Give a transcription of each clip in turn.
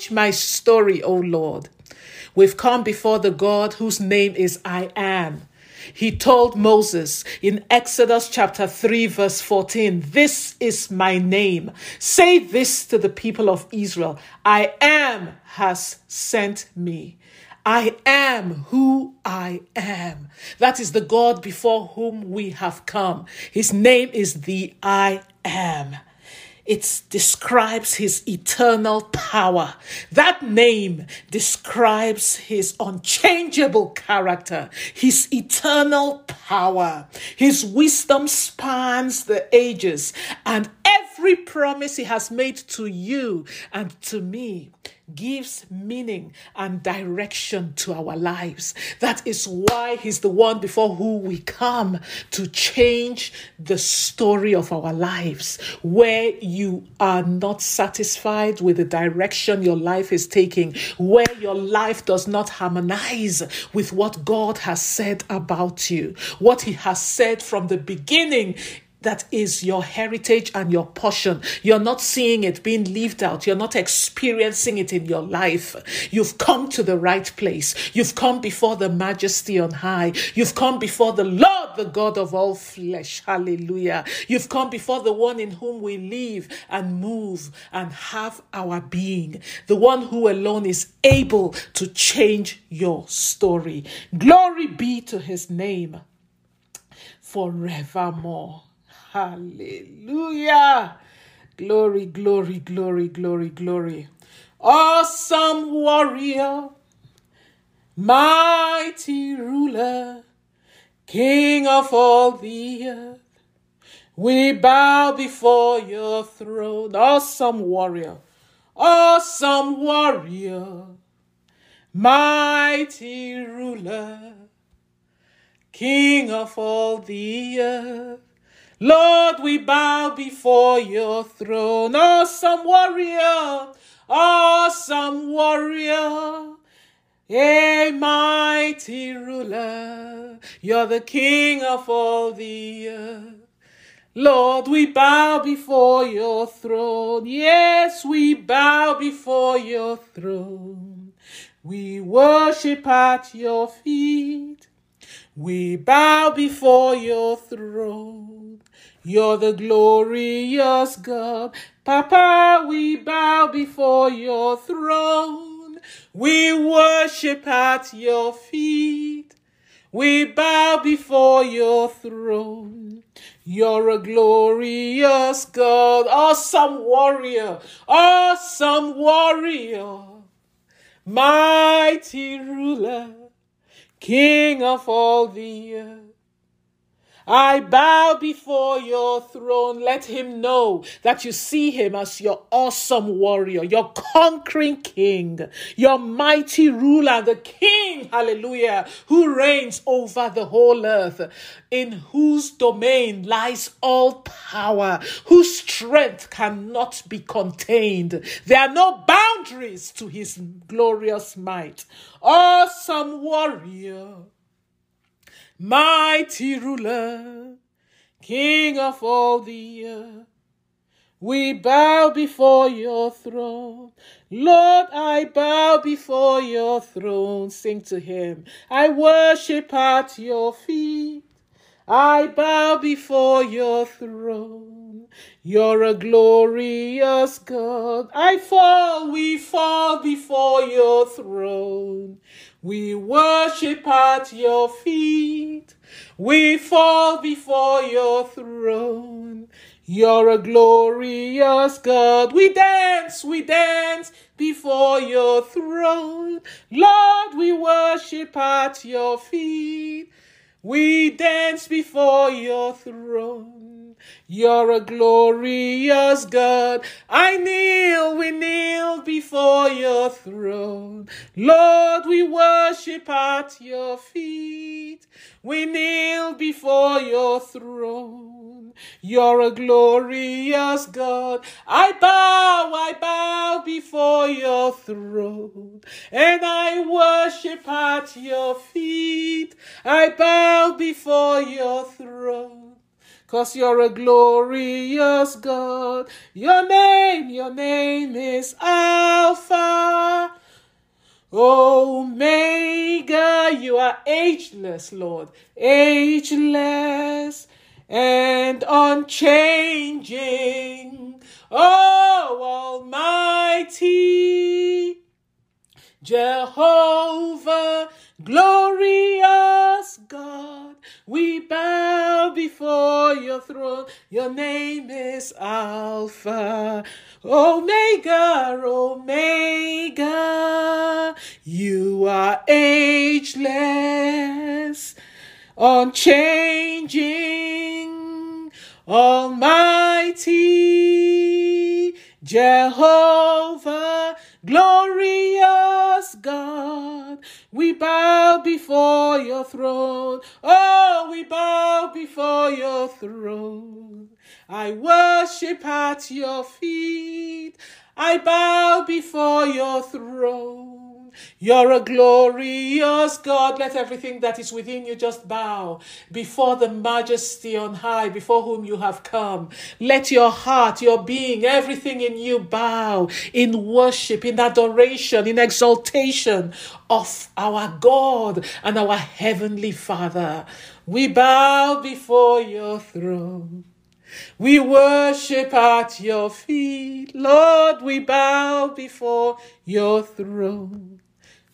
Change my story, O Lord. We've come before the God whose name is I am. He told Moses in Exodus chapter 3, verse 14, This is my name. Say this to the people of Israel I am has sent me. I am who I am. That is the God before whom we have come. His name is the I am. It describes his eternal power. That name describes his unchangeable character, his eternal power. His wisdom spans the ages, and every promise he has made to you and to me gives meaning and direction to our lives. That is why He's the one before who we come to change the story of our lives. Where you are not satisfied with the direction your life is taking, where your life does not harmonize with what God has said about you, what He has said from the beginning that is your heritage and your portion. You're not seeing it being lived out. You're not experiencing it in your life. You've come to the right place. You've come before the majesty on high. You've come before the Lord, the God of all flesh. Hallelujah. You've come before the one in whom we live and move and have our being. The one who alone is able to change your story. Glory be to his name forevermore. Hallelujah. Glory, glory, glory, glory, glory. Awesome warrior, mighty ruler, king of all the earth. We bow before your throne, awesome warrior, awesome warrior, mighty ruler, king of all the earth. Lord, we bow before your throne. Awesome warrior, awesome warrior, a mighty ruler. You're the king of all the earth. Lord, we bow before your throne. Yes, we bow before your throne. We worship at your feet. We bow before your throne. You're the glorious God. Papa, we bow before your throne. We worship at your feet. We bow before your throne. You're a glorious God, awesome warrior, awesome warrior, mighty ruler, King of all the earth. I bow before your throne. Let him know that you see him as your awesome warrior, your conquering king, your mighty ruler, the king, hallelujah, who reigns over the whole earth, in whose domain lies all power, whose strength cannot be contained. There are no boundaries to his glorious might. Awesome warrior mighty ruler, King of all the earth. We bow before your throne. Lord, I bow before your throne. Sing to him. I worship at your feet. I bow before your throne. You're a glorious God. I fall, we fall before your throne. We worship at your feet. We fall before your throne. You're a glorious God. We dance, we dance before your throne. Lord, we worship at your feet. We dance before your throne. You're a glorious God. I kneel, we kneel before your throne. Lord, we worship at your feet. We kneel before your throne. You're a glorious God. I bow, I bow before your throne. And I worship at your feet. I bow before your throne. Cause you're a glorious God. Your name, your name is Alpha. Omega, you are ageless, Lord, ageless and unchanging. Oh, Almighty Jehovah, glorious God, we bow before your throne. Your name is Alpha, Omega, Omega. You are ageless, unchanging, almighty Jehovah, God. We bow before your throne. Oh, we bow before your throne. I worship at your feet. I bow before your throne. You're a glorious God. Let everything that is within you just bow before the majesty on high, before whom you have come. Let your heart, your being, everything in you bow in worship, in adoration, in exaltation of our God and our Heavenly Father. We bow before your throne. We worship at your feet. Lord, we bow before your throne.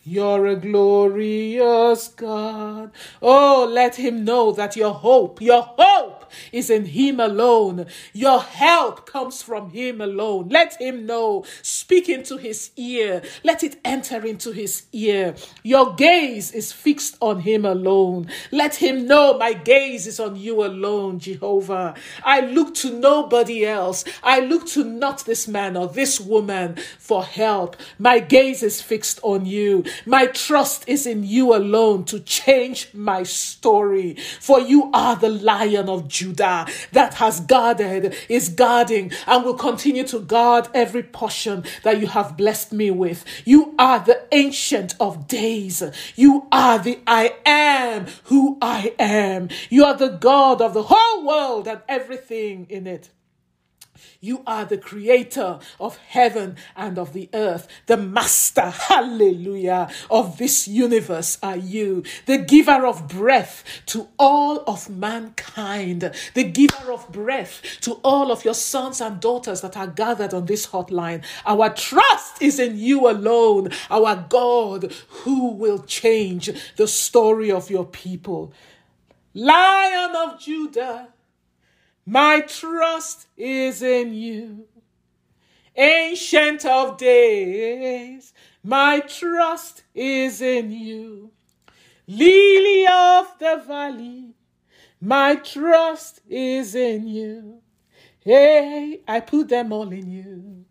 You're a glorious God. Oh, let him know that your hope, your hope is in him alone. Your help comes from him alone. Let him know. Speak into his ear. Let it enter into his ear. Your gaze is fixed on him alone. Let him know my gaze is on you alone, Jehovah. I look to nobody else. I look to not this man or this woman for help. My gaze is fixed on you. My trust is in you alone to change my story. For you are the lion of Judah that has guarded, is guarding, and will continue to guard every portion that you have blessed me with. You are the ancient of days. You are the I am who I am. You are the God of the whole world and everything in it. You are the creator of heaven and of the earth, the master, hallelujah, of this universe are you, the giver of breath to all of mankind, the giver of breath to all of your sons and daughters that are gathered on this hotline. Our trust is in you alone, our God, who will change the story of your people. Lion of Judah my trust is in you. Ancient of days, my trust is in you. Lily of the valley, my trust is in you. Hey, I put them all in you.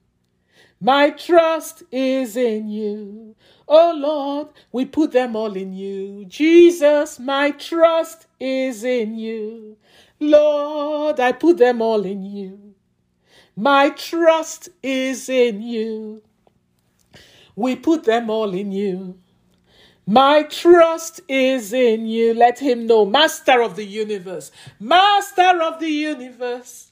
My trust is in you. Oh Lord, we put them all in you. Jesus, my trust is in you. Lord, I put them all in you. My trust is in you. We put them all in you. My trust is in you. Let him know, Master of the universe, Master of the universe.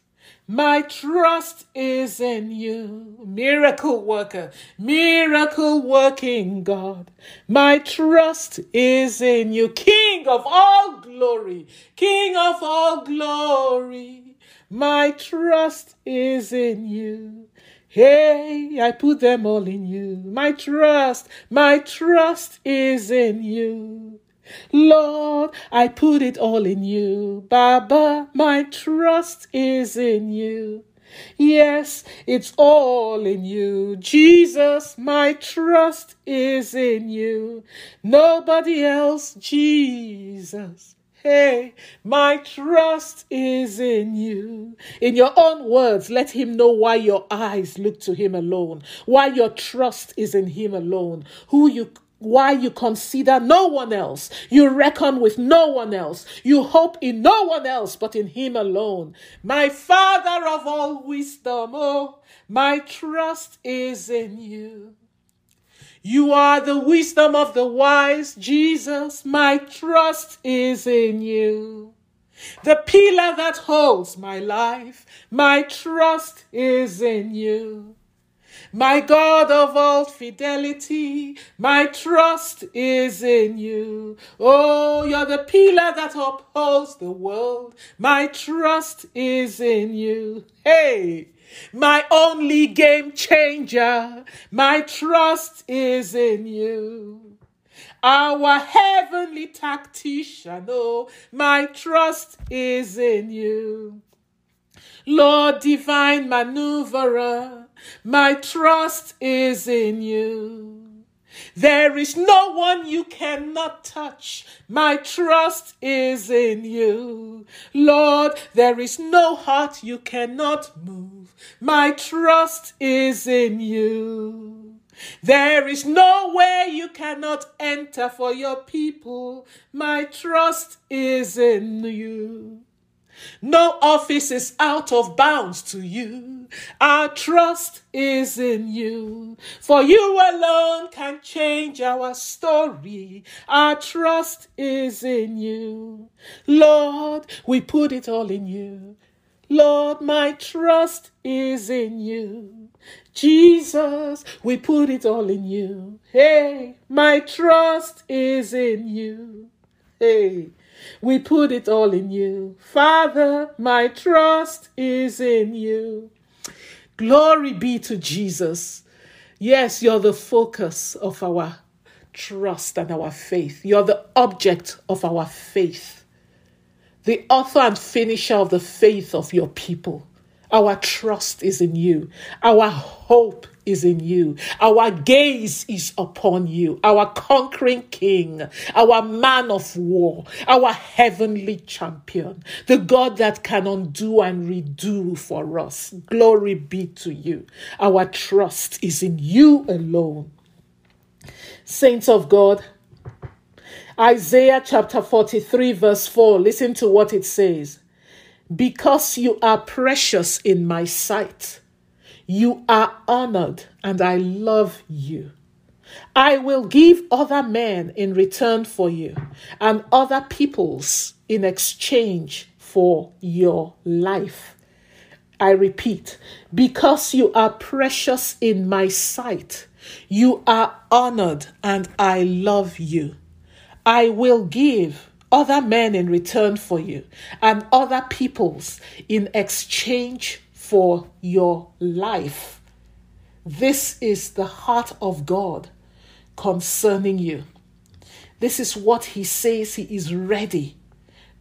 My trust is in you, miracle worker, miracle working God. My trust is in you, King of all glory, King of all glory. My trust is in you. Hey, I put them all in you. My trust, my trust is in you. Lord, I put it all in you. Baba, my trust is in you. Yes, it's all in you. Jesus, my trust is in you. Nobody else, Jesus. Hey, my trust is in you. In your own words, let him know why your eyes look to him alone, why your trust is in him alone, who you why you consider no one else. You reckon with no one else. You hope in no one else but in Him alone. My Father of all wisdom, oh, my trust is in you. You are the wisdom of the wise, Jesus. My trust is in you. the pillar that holds my life. My trust is in you. My God of all fidelity, my trust is in you. Oh, you're the pillar that upholds the world. My trust is in you. Hey, my only game changer, my trust is in you. Our heavenly tactician, oh, my trust is in you. Lord, divine maneuverer, my trust is in you. There is no one you cannot touch. My trust is in you. Lord, there is no heart you cannot move. My trust is in you. There is no way you cannot enter for your people. My trust is in you. No office is out of bounds to you. Our trust is in you. For you alone can change our story. Our trust is in you. Lord, we put it all in you. Lord, my trust is in you. Jesus, we put it all in you. Hey, my trust is in you. Hey. We put it all in you. Father, my trust is in you. Glory be to Jesus. Yes, you're the focus of our trust and our faith. You're the object of our faith, the author and finisher of the faith of your people. Our trust is in you. Our hope is in you. Our gaze is upon you, our conquering king, our man of war, our heavenly champion, the God that can undo and redo for us. Glory be to you. Our trust is in you alone. Saints of God, Isaiah chapter 43, verse 4, listen to what it says. Because you are precious in my sight you are honored, and I love you. I will give other men in return for you, and other peoples in exchange for your life. I repeat, because you are precious in my sight, you are honored, and I love you. I will give other men in return for you, and other peoples in exchange for your life. This is the heart of God concerning you. This is what He says He is ready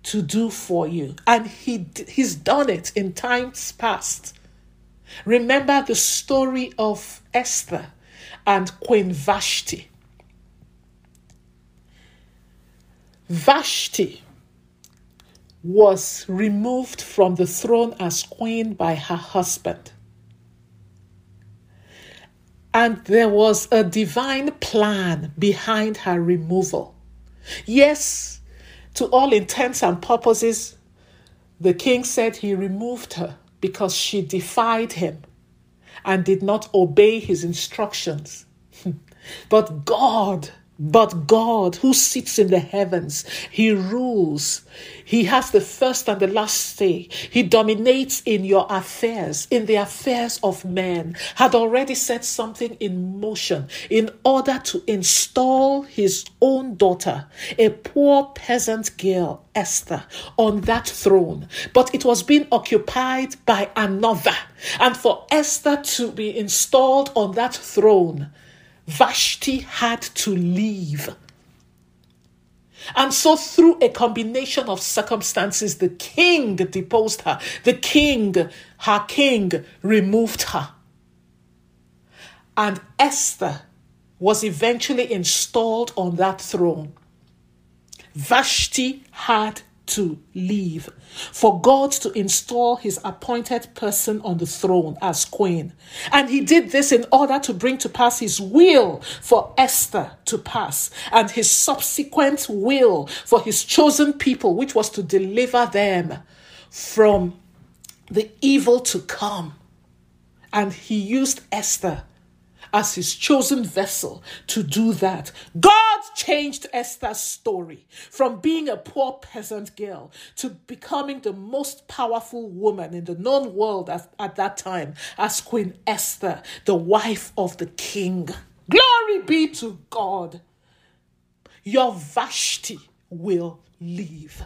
to do for you. And he, He's done it in times past. Remember the story of Esther and Queen Vashti. Vashti was removed from the throne as queen by her husband. And there was a divine plan behind her removal. Yes, to all intents and purposes, the king said he removed her because she defied him and did not obey his instructions. but God but God, who sits in the heavens, He rules. He has the first and the last say. He dominates in your affairs, in the affairs of men, had already set something in motion in order to install His own daughter, a poor peasant girl, Esther, on that throne. But it was being occupied by another. And for Esther to be installed on that throne, Vashti had to leave. And so, through a combination of circumstances, the king deposed her. The king, her king, removed her. And Esther was eventually installed on that throne. Vashti had to leave, for God to install his appointed person on the throne as queen. And he did this in order to bring to pass his will for Esther to pass and his subsequent will for his chosen people, which was to deliver them from the evil to come. And he used Esther as his chosen vessel to do that. God changed Esther's story from being a poor peasant girl to becoming the most powerful woman in the known world at, at that time as Queen Esther, the wife of the king. Glory be to God. Your Vashti will leave.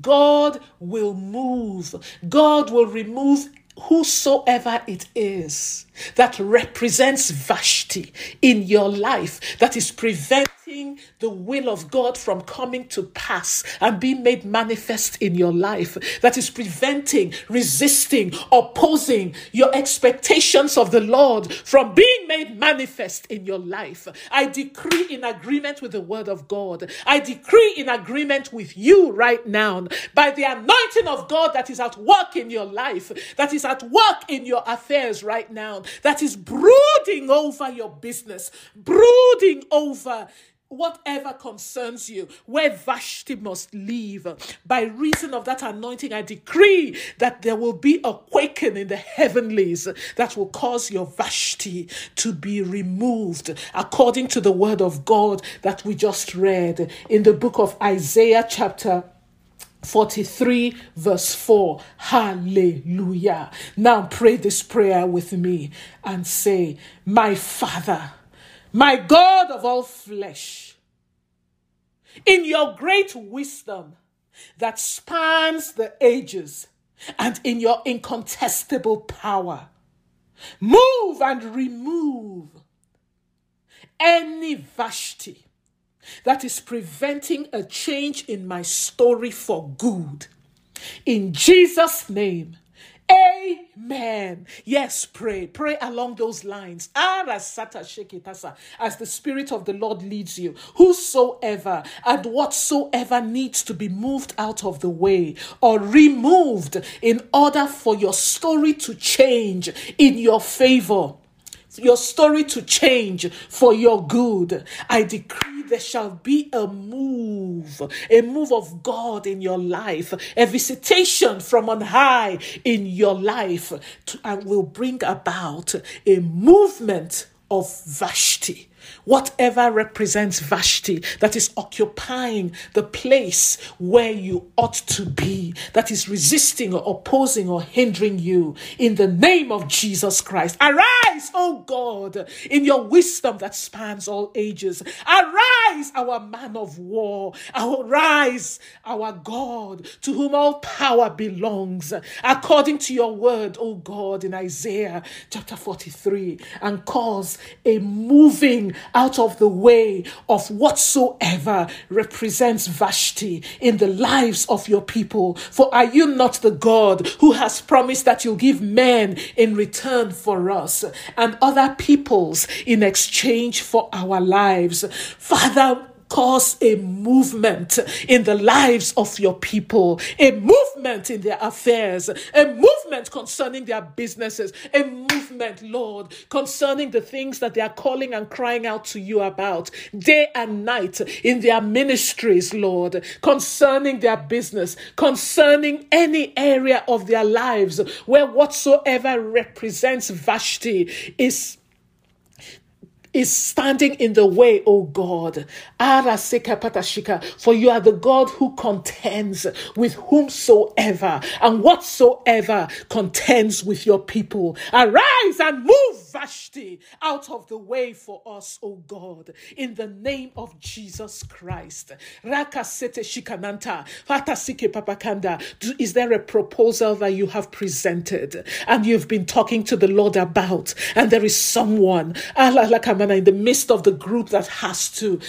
God will move. God will remove whosoever it is that represents Vashti in your life that is preventing the will of God from coming to pass and being made manifest in your life, that is preventing, resisting, opposing your expectations of the Lord from being made manifest in your life. I decree in agreement with the word of God. I decree in agreement with you right now by the anointing of God that is at work in your life, that is at work in your affairs right now, that is brooding over your business, brooding over whatever concerns you, where Vashti must leave. By reason of that anointing, I decree that there will be a quaking in the heavenlies that will cause your Vashti to be removed, according to the word of God that we just read in the book of Isaiah, chapter 43 verse 4 hallelujah. Now pray this prayer with me and say my father my God of all flesh, in your great wisdom that spans the ages and in your incontestable power, move and remove any Vashti that is preventing a change in my story for good. In Jesus' name, Amen. Yes, pray. Pray along those lines. As the Spirit of the Lord leads you. Whosoever and whatsoever needs to be moved out of the way or removed in order for your story to change in your favor your story to change for your good. I decree there shall be a move, a move of God in your life, a visitation from on high in your life, to, and will bring about a movement of Vashti whatever represents Vashti that is occupying the place where you ought to be, that is resisting or opposing or hindering you, in the name of Jesus Christ. Arise, O God, in your wisdom that spans all ages. Arise, our man of war. Arise, our God, to whom all power belongs, according to your word, O God, in Isaiah chapter 43, and cause a moving out of the way of whatsoever represents Vashti in the lives of your people. For are you not the God who has promised that you'll give men in return for us and other peoples in exchange for our lives? Father, cause a movement in the lives of your people, a movement in their affairs, a movement concerning their businesses, a Lord, concerning the things that they are calling and crying out to you about day and night in their ministries, Lord, concerning their business, concerning any area of their lives where whatsoever represents Vashti is is standing in the way, O God. For you are the God who contends with whomsoever and whatsoever contends with your people. Arise and move Vashti out of the way for us, O God, in the name of Jesus Christ. shikananta, papakanda. Is there a proposal that you have presented and you've been talking to the Lord about, and there is someone, in the midst of the group that has to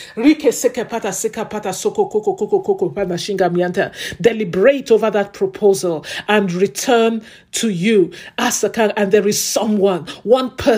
deliberate over that proposal and return to you as a and there is someone, one person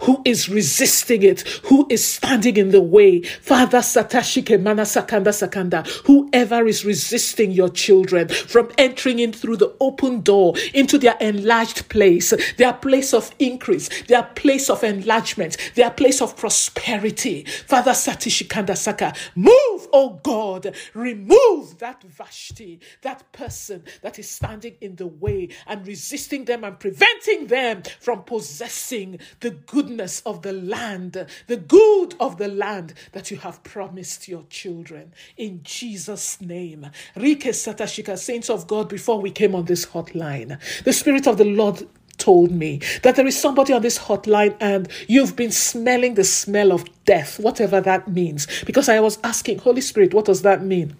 who is resisting it, who is standing in the way. Father Satashike Mana Sakanda Sakanda, whoever is resisting your children from entering in through the open door into their enlarged place, their place of increase, their place of enlargement, their place of prosperity. Father Satishikanda Saka, move, oh God, remove that Vashti, that person that is standing in the way and resisting them and preventing them from possessing the goodness of the land, the good of the land that you have promised your children. In Jesus' name. Rike Satashika, saints of God, before we came on this hotline, the Spirit of the Lord told me that there is somebody on this hotline and you've been smelling the smell of death, whatever that means. Because I was asking, Holy Spirit, what does that mean?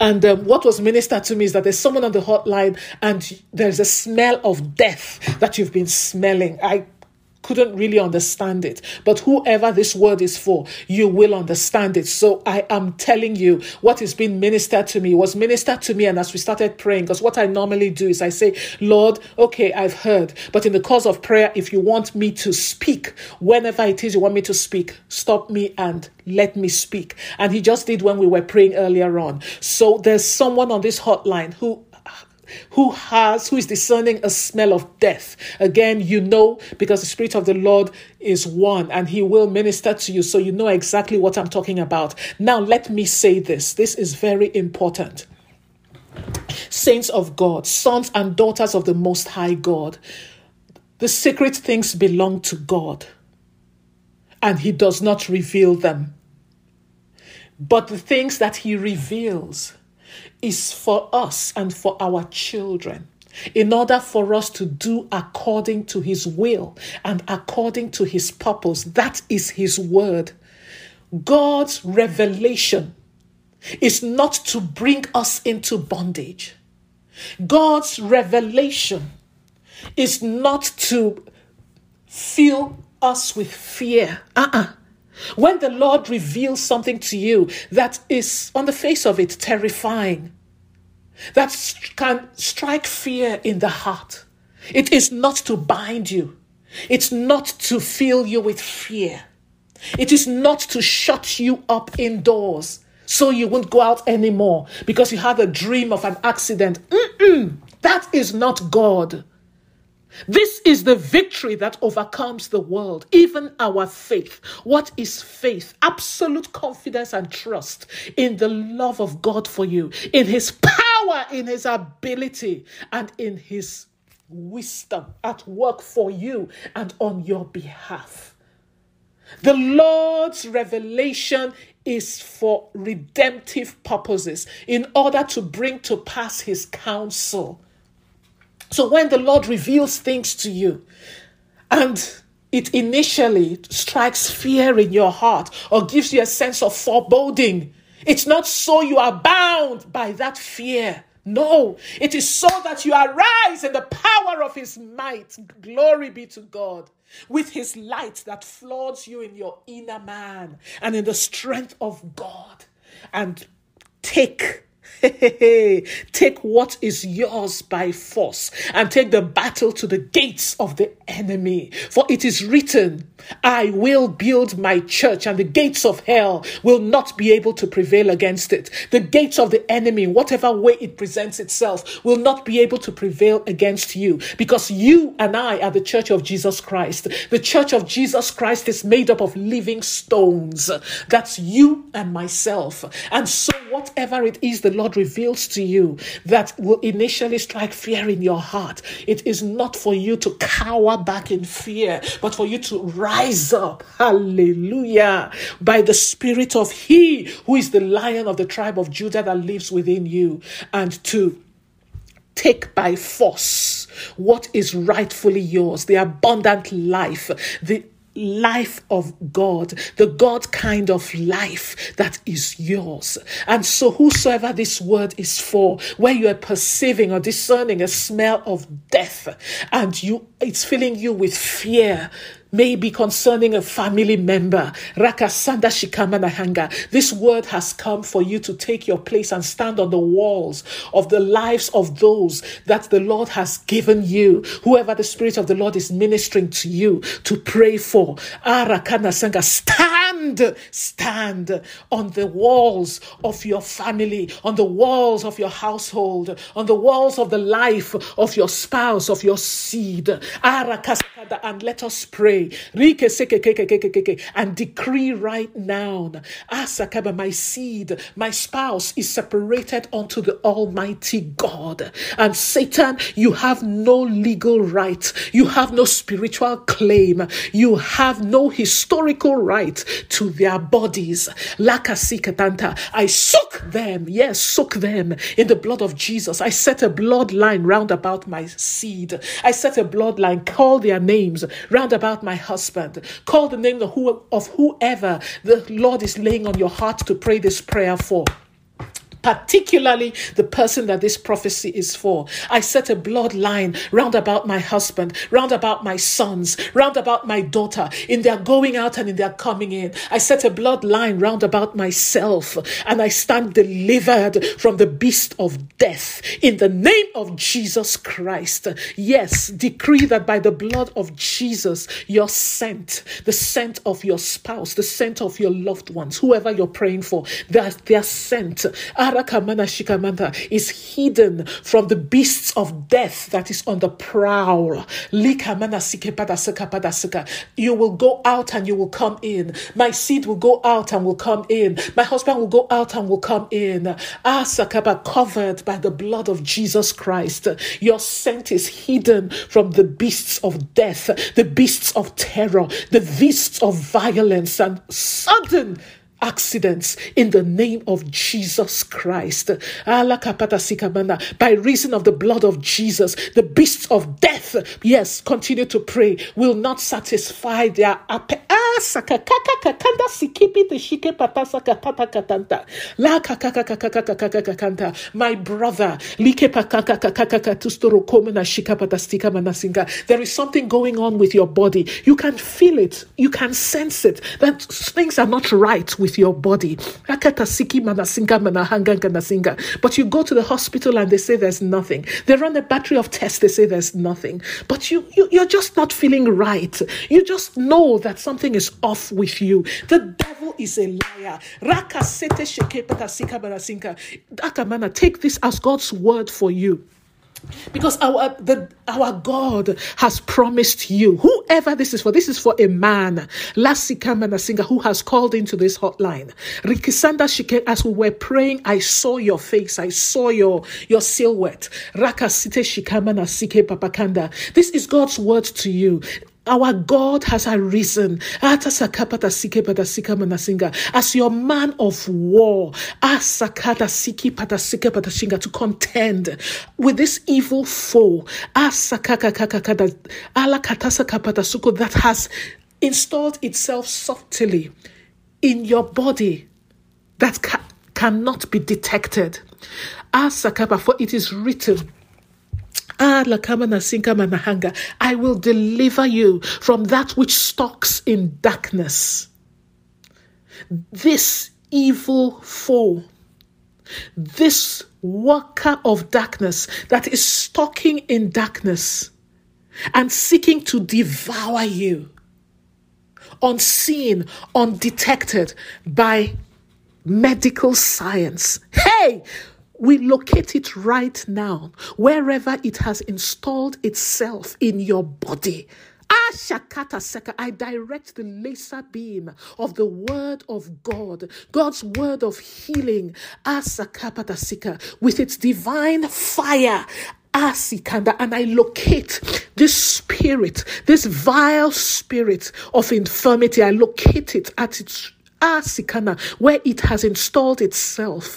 And um, what was ministered to me is that there's someone on the hotline and there's a smell of death that you've been smelling. I couldn't really understand it. But whoever this word is for, you will understand it. So I am telling you what is being ministered to me was ministered to me. And as we started praying, because what I normally do is I say, Lord, okay, I've heard. But in the course of prayer, if you want me to speak, whenever it is you want me to speak, stop me and let me speak. And he just did when we were praying earlier on. So there's someone on this hotline who who has who is discerning a smell of death. Again you know because the spirit of the lord is one and he will minister to you. So you know exactly what i'm talking about. Now let me say this. This is very important. Saints of god sons and daughters of the most high god the secret things belong to god and he does not reveal them. But the things that he reveals is for us and for our children in order for us to do according to his will and according to his purpose. That is his word. God's revelation is not to bring us into bondage. God's revelation is not to fill us with fear. Uh-uh. When the Lord reveals something to you that is, on the face of it, terrifying, that can strike fear in the heart, it is not to bind you, it's not to fill you with fear, it is not to shut you up indoors so you won't go out anymore because you had a dream of an accident. Mm-mm, that is not God. This is the victory that overcomes the world, even our faith. What is faith? Absolute confidence and trust in the love of God for you, in His power, in His ability, and in His wisdom at work for you and on your behalf. The Lord's revelation is for redemptive purposes in order to bring to pass His counsel so when the Lord reveals things to you and it initially strikes fear in your heart or gives you a sense of foreboding, it's not so you are bound by that fear. No, it is so that you arise in the power of his might. Glory be to God. With his light that floods you in your inner man and in the strength of God. And take take what is yours by force and take the battle to the gates of the enemy. For it is written, I will build my church, and the gates of hell will not be able to prevail against it. The gates of the enemy, whatever way it presents itself, will not be able to prevail against you because you and I are the church of Jesus Christ. The church of Jesus Christ is made up of living stones. That's you and myself. And so, whatever it is the Lord reveals to you that will initially strike fear in your heart, it is not for you to cower back in fear, but for you to rise up. Hallelujah. By the Spirit of He who is the lion of the tribe of Judah that lives within you, and to take by force what is rightfully yours the abundant life, the life of God, the God kind of life that is yours. And so, whosoever this word is for, where you are perceiving or discerning a smell of death, and you it's filling you with fear, maybe concerning a family member. Rakasanda Shikamanahanga. This word has come for you to take your place and stand on the walls of the lives of those that the Lord has given you. Whoever the Spirit of the Lord is ministering to you to pray for. Arakana Sanga. Stand, stand on the walls of your family, on the walls of your household, on the walls of the life of your spouse, of your seed. Arakasaka And let us pray. And decree right now. Asakaba, my seed, my spouse is separated unto the Almighty God. And Satan, you have no legal right. You have no spiritual claim. You have no historical right to their bodies. Lakasikatanta. I soak them. Yes, soak them in the blood of Jesus. I set a bloodline round about my seed. I set a bloodline. Call their names round about my husband. Call the name of, who, of whoever the Lord is laying on your heart to pray this prayer for particularly the person that this prophecy is for. I set a bloodline round about my husband, round about my sons, round about my daughter, in their going out and in their coming in. I set a bloodline round about myself, and I stand delivered from the beast of death in the name of Jesus Christ. Yes, decree that by the blood of Jesus, your scent, the scent of your spouse, the scent of your loved ones, whoever you're praying for, their, their scent is hidden from the beasts of death that is on the prowl. You will go out and you will come in. My seed will go out and will come in. My husband will go out and will come in. Asakaba covered by the blood of Jesus Christ. Your scent is hidden from the beasts of death, the beasts of terror, the beasts of violence and sudden accidents in the name of Jesus Christ. By reason of the blood of Jesus, the beasts of death, yes, continue to pray, will not satisfy their appetite. Ah, my brother, there is something going on with your body. You can feel it, you can sense it, that things are not right with with your body. But you go to the hospital and they say there's nothing. They run a battery of tests, they say there's nothing. But you, you you're just not feeling right. You just know that something is off with you. The devil is a liar. Take this as God's word for you. Because our the our God has promised you, whoever this is for, this is for a man, Lasika Manasinga, who has called into this hotline. Rikisanda Shike, as we were praying, I saw your face, I saw your your silhouette. Rakasite Shikamana Sike Papakanda. This is God's word to you. Our God has arisen as your man of war to contend with this evil foe that has installed itself subtly in your body that ca- cannot be detected. For it is written, Ah, I will deliver you from that which stalks in darkness. This evil foe, this worker of darkness that is stalking in darkness and seeking to devour you, unseen, undetected by medical science. Hey, we locate it right now, wherever it has installed itself in your body. I direct the laser beam of the word of God, God's word of healing, with its divine fire. Asikanda, and I locate this spirit, this vile spirit of infirmity. I locate it at its Asikana, where it has installed itself.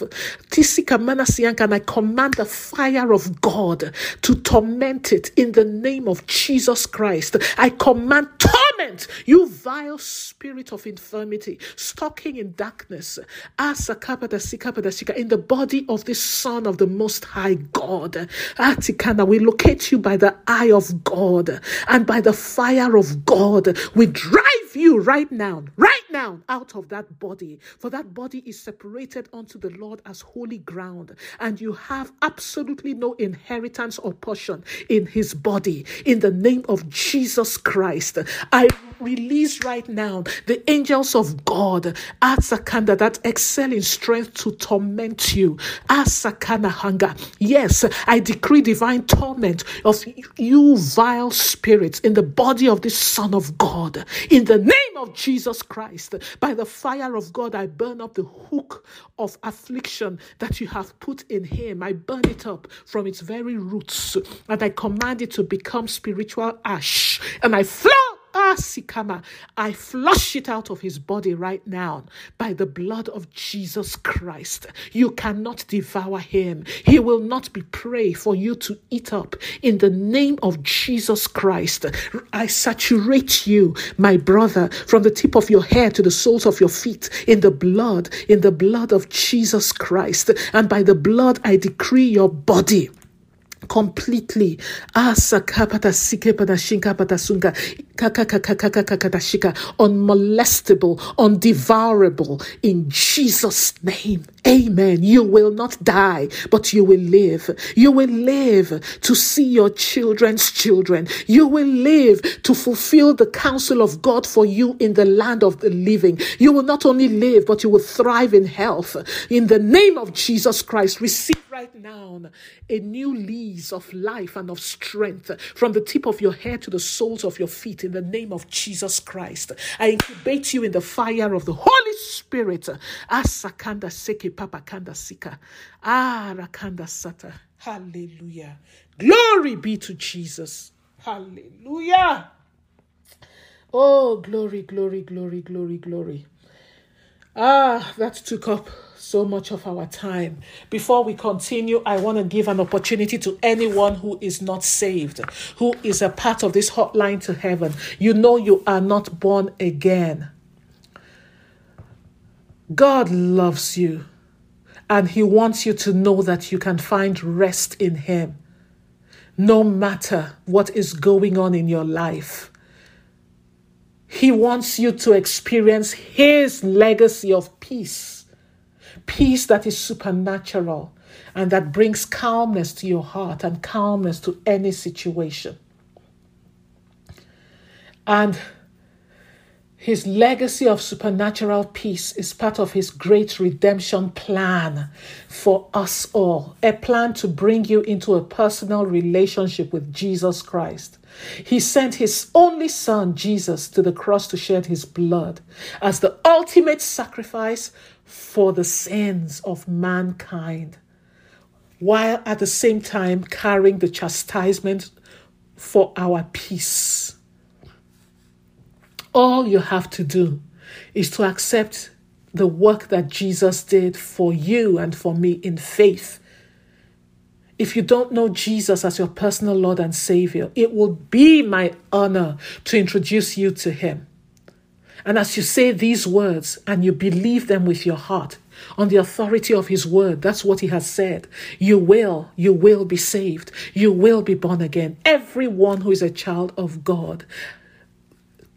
Tisika Manasianka, and I command the fire of God to torment it in the name of Jesus Christ. I command torment, you vile spirit of infirmity, stalking in darkness. Asakapadasikapadasika, in the body of this Son of the Most High God. Atikana, we locate you by the eye of God and by the fire of God. We drive you right now, right now, out of that body. For that body is separated unto the Lord as holy ground, and you have absolutely no inheritance or portion in his body. In the name of Jesus Christ, I release right now the angels of God, Asakanda, that excel in strength to torment you. Asakana hunger. Yes, I decree divine torment of you vile spirits in the body of this Son of God. In the name of Jesus Christ, by the fire of God, I burn up the hook of affliction that you have put in him. I burn it up from its very roots and I command it to become spiritual ash and I flow Ah, Sikama, I flush it out of his body right now by the blood of Jesus Christ. You cannot devour him. He will not be prey for you to eat up. In the name of Jesus Christ, I saturate you, my brother, from the tip of your hair to the soles of your feet in the blood, in the blood of Jesus Christ. And by the blood, I decree your body completely. Unmolestable, undevourable in Jesus' name. Amen. You will not die, but you will live. You will live to see your children's children. You will live to fulfill the counsel of God for you in the land of the living. You will not only live, but you will thrive in health. In the name of Jesus Christ, receive right now a new lease of life and of strength from the tip of your head to the soles of your feet in the name of Jesus Christ. I incubate you in the fire of the Holy Spirit. Asakanda seke papakanda sika. Ah, rakanda sata. Hallelujah. Glory be to Jesus. Hallelujah. Oh, glory, glory, glory, glory, glory. Ah, that took up so much of our time. Before we continue, I want to give an opportunity to anyone who is not saved, who is a part of this hotline to heaven. You know you are not born again. God loves you, and He wants you to know that you can find rest in Him no matter what is going on in your life. He wants you to experience His legacy of peace peace that is supernatural and that brings calmness to your heart and calmness to any situation. And his legacy of supernatural peace is part of his great redemption plan for us all, a plan to bring you into a personal relationship with Jesus Christ. He sent his only son, Jesus, to the cross to shed his blood as the ultimate sacrifice for the sins of mankind, while at the same time carrying the chastisement for our peace. All you have to do is to accept the work that Jesus did for you and for me in faith. If you don't know Jesus as your personal Lord and Savior, it will be my honor to introduce you to Him. And as you say these words and you believe them with your heart, on the authority of his word, that's what he has said. You will, you will be saved. You will be born again. Everyone who is a child of God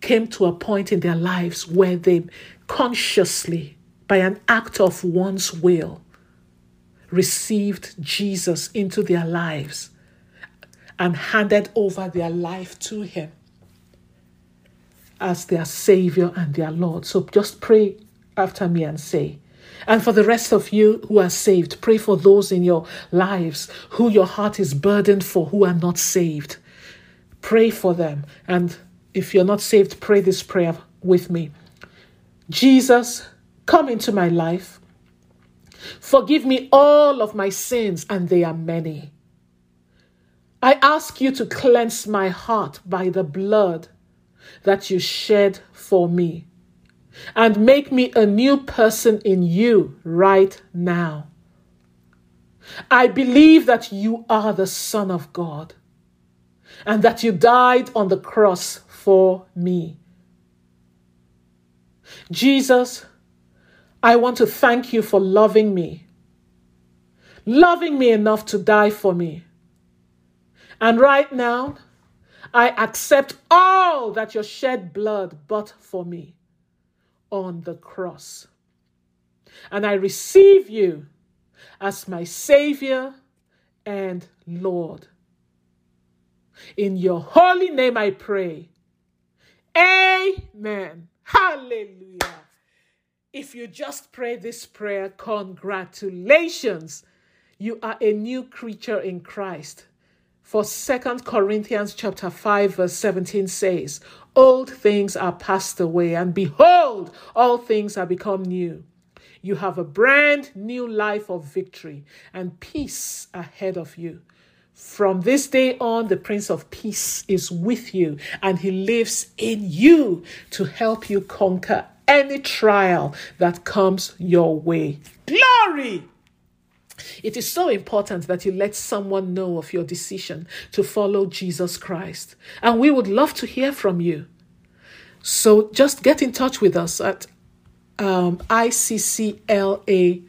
came to a point in their lives where they consciously, by an act of one's will, received Jesus into their lives and handed over their life to him as their Savior and their Lord. So just pray after me and say, and for the rest of you who are saved, pray for those in your lives who your heart is burdened for, who are not saved. Pray for them. And if you're not saved, pray this prayer with me Jesus, come into my life. Forgive me all of my sins, and they are many. I ask you to cleanse my heart by the blood that you shed for me and make me a new person in you right now. I believe that you are the Son of God and that you died on the cross for me. Jesus, I want to thank you for loving me, loving me enough to die for me. And right now, I accept all that your shed blood bought for me on the cross. And I receive you as my Savior and Lord. In your holy name I pray. Amen. Hallelujah. If you just pray this prayer, congratulations. You are a new creature in Christ. For Second Corinthians chapter 5 verse 17 says, "Old things are passed away and behold, all things are become new." You have a brand new life of victory and peace ahead of you. From this day on, the Prince of Peace is with you and he lives in you to help you conquer any trial that comes your way. Glory! It is so important that you let someone know of your decision to follow Jesus Christ. And we would love to hear from you. So just get in touch with us at um, ICCLA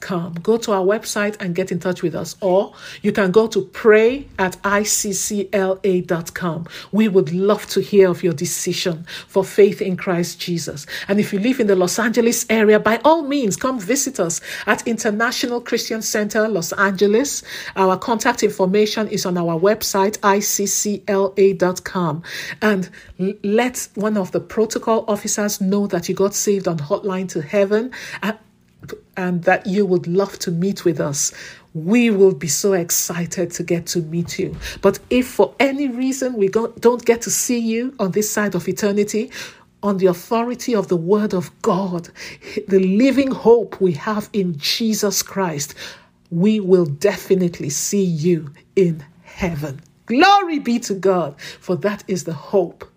com. Go to our website and get in touch with us, or you can go to pray at iccla.com. We would love to hear of your decision for faith in Christ Jesus. And if you live in the Los Angeles area, by all means, come visit us at International Christian Center, Los Angeles. Our contact information is on our website, iccla.com. And let one of the protocol officers know that you got saved on Hotline to Heaven. And that you would love to meet with us, we will be so excited to get to meet you. But if for any reason we don't get to see you on this side of eternity, on the authority of the Word of God, the living hope we have in Jesus Christ, we will definitely see you in heaven. Glory be to God, for that is the hope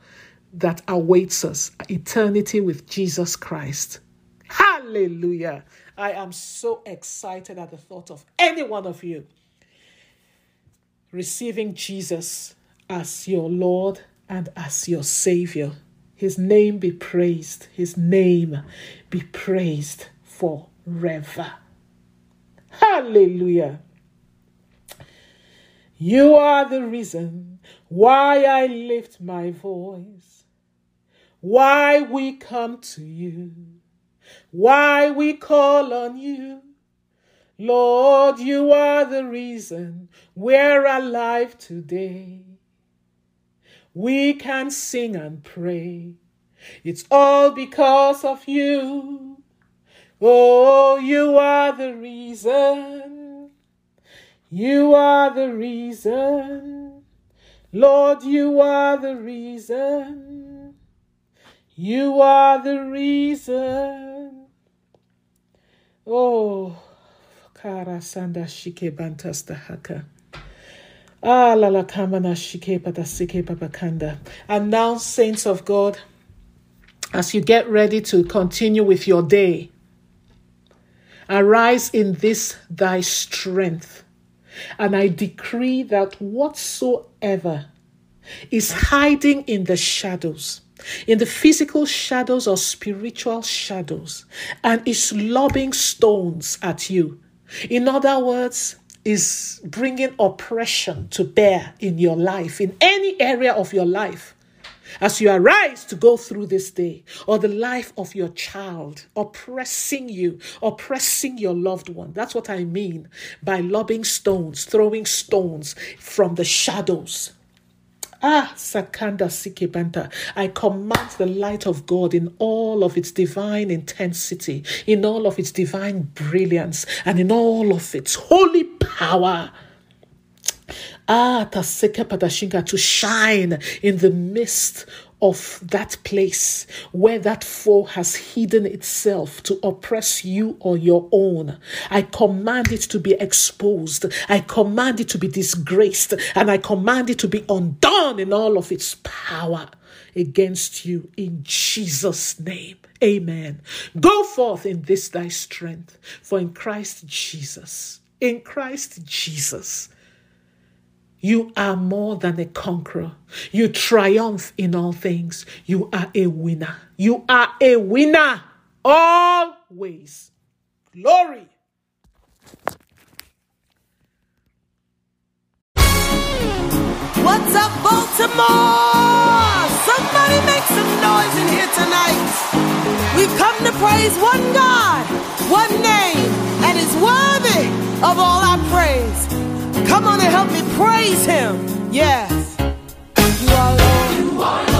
that awaits us eternity with Jesus Christ. Hallelujah. I am so excited at the thought of any one of you receiving Jesus as your Lord and as your Savior. His name be praised. His name be praised forever. Hallelujah. You are the reason why I lift my voice, why we come to you why we call on you. Lord, you are the reason we're alive today. We can sing and pray. It's all because of you. Oh, you are the reason. You are the reason. Lord, you are the reason. You are the reason. Oh, kara sanda shike bantasta haka. Ah, la la kamana shike patasike papakanda. And now, saints of God, as you get ready to continue with your day, arise in this thy strength. And I decree that whatsoever is hiding in the shadows, in the physical shadows or spiritual shadows and is lobbing stones at you. In other words, is bringing oppression to bear in your life, in any area of your life. As you arise to go through this day, or the life of your child, oppressing you, oppressing your loved one. That's what I mean by lobbing stones, throwing stones from the shadows Ah, Sakanda Sikibanta. I command the light of God in all of its divine intensity, in all of its divine brilliance, and in all of its holy power. Ah, Taseka Padashinga to shine in the midst of that place where that foe has hidden itself to oppress you or your own. I command it to be exposed. I command it to be disgraced. And I command it to be undone in all of its power against you in Jesus' name. Amen. Go forth in this thy strength, for in Christ Jesus, in Christ Jesus, you are more than a conqueror. You triumph in all things. You are a winner. You are a winner always. Glory. What's up, Baltimore? Somebody make some noise in here tonight. We've come to praise one God, one name, and is worthy of all our praise. Come on and help me praise him. Yes. You are Lord. You are Lord